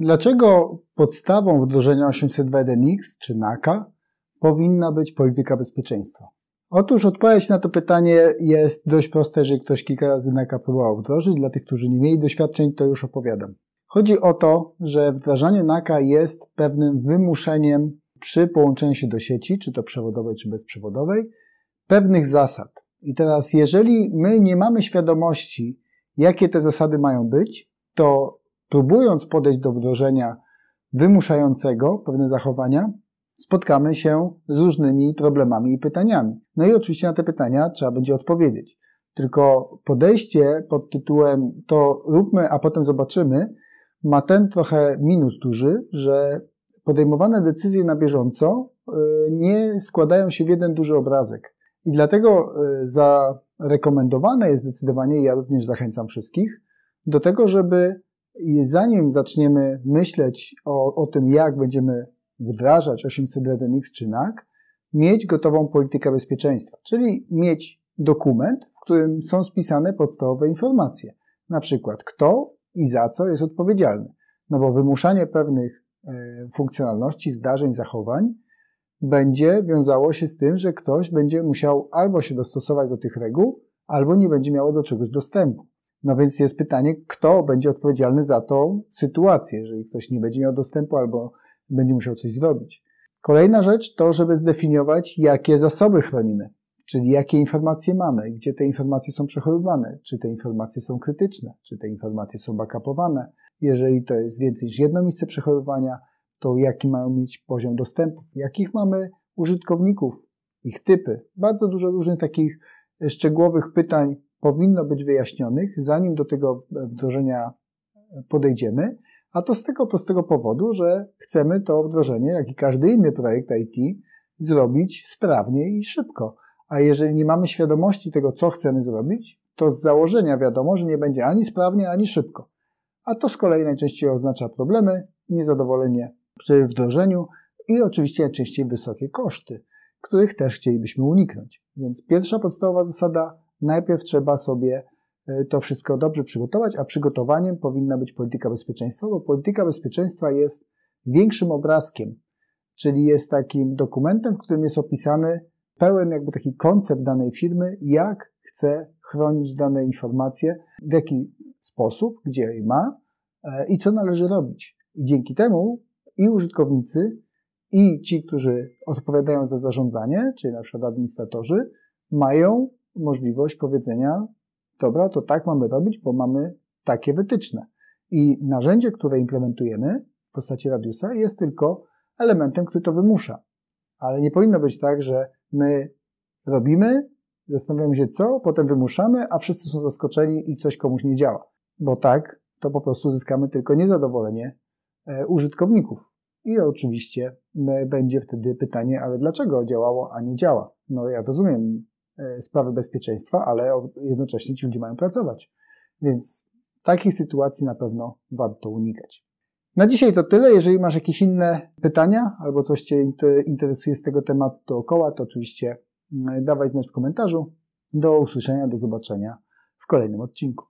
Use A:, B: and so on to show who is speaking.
A: Dlaczego podstawą wdrożenia 802.1x czy NAKA powinna być polityka bezpieczeństwa? Otóż odpowiedź na to pytanie jest dość prosta, jeżeli ktoś kilka razy NAKA próbował wdrożyć. Dla tych, którzy nie mieli doświadczeń, to już opowiadam. Chodzi o to, że wdrażanie NAKA jest pewnym wymuszeniem przy połączeniu się do sieci, czy to przewodowej, czy bezprzewodowej, pewnych zasad. I teraz, jeżeli my nie mamy świadomości, jakie te zasady mają być, to próbując podejść do wdrożenia wymuszającego pewne zachowania, spotkamy się z różnymi problemami i pytaniami. No i oczywiście na te pytania trzeba będzie odpowiedzieć. Tylko podejście pod tytułem to róbmy, a potem zobaczymy, ma ten trochę minus duży, że podejmowane decyzje na bieżąco y, nie składają się w jeden duży obrazek. I dlatego y, zarekomendowane jest zdecydowanie, ja również zachęcam wszystkich, do tego, żeby zanim zaczniemy myśleć o, o tym, jak będziemy wdrażać 801X czy NAC, mieć gotową politykę bezpieczeństwa, czyli mieć dokument, w którym są spisane podstawowe informacje. Na przykład kto i za co jest odpowiedzialny. No bo wymuszanie pewnych e, funkcjonalności, zdarzeń, zachowań będzie wiązało się z tym, że ktoś będzie musiał albo się dostosować do tych reguł, albo nie będzie miało do czegoś dostępu. No więc jest pytanie, kto będzie odpowiedzialny za tą sytuację, jeżeli ktoś nie będzie miał dostępu albo będzie musiał coś zrobić. Kolejna rzecz to, żeby zdefiniować, jakie zasoby chronimy, czyli jakie informacje mamy, gdzie te informacje są przechowywane, czy te informacje są krytyczne, czy te informacje są backupowane. Jeżeli to jest więcej niż jedno miejsce przechowywania, to jaki mają mieć poziom dostępów, jakich mamy użytkowników, ich typy. Bardzo dużo różnych takich szczegółowych pytań powinno być wyjaśnionych, zanim do tego wdrożenia podejdziemy, a to z tego prostego powodu, że chcemy to wdrożenie, jak i każdy inny projekt IT, zrobić sprawnie i szybko. A jeżeli nie mamy świadomości tego, co chcemy zrobić, to z założenia wiadomo, że nie będzie ani sprawnie, ani szybko. A to z kolei najczęściej oznacza problemy, niezadowolenie przy wdrożeniu i oczywiście najczęściej wysokie koszty, których też chcielibyśmy uniknąć. Więc pierwsza podstawowa zasada, najpierw trzeba sobie e, to wszystko dobrze przygotować, a przygotowaniem powinna być polityka bezpieczeństwa, bo polityka bezpieczeństwa jest większym obrazkiem, czyli jest takim dokumentem, w którym jest opisany pełen jakby taki koncept danej firmy, jak chce chronić dane informacje, w jaki sposób, gdzie je ma e, i co należy robić. I dzięki temu i użytkownicy, i ci, którzy odpowiadają za zarządzanie, czyli na przykład administratorzy, mają możliwość powiedzenia, dobra, to tak mamy robić, bo mamy takie wytyczne. I narzędzie, które implementujemy w postaci radiusa jest tylko elementem, który to wymusza. Ale nie powinno być tak, że my robimy, zastanawiamy się co, potem wymuszamy, a wszyscy są zaskoczeni i coś komuś nie działa. Bo tak, to po prostu zyskamy tylko niezadowolenie e, użytkowników. I oczywiście będzie wtedy pytanie, ale dlaczego działało, a nie działa? No ja rozumiem sprawy bezpieczeństwa, ale jednocześnie ci ludzie mają pracować. Więc takich sytuacji na pewno warto unikać. Na dzisiaj to tyle. Jeżeli masz jakieś inne pytania albo coś Cię interesuje z tego tematu dookoła, to oczywiście mm, dawaj znać w komentarzu. Do usłyszenia, do zobaczenia w kolejnym odcinku.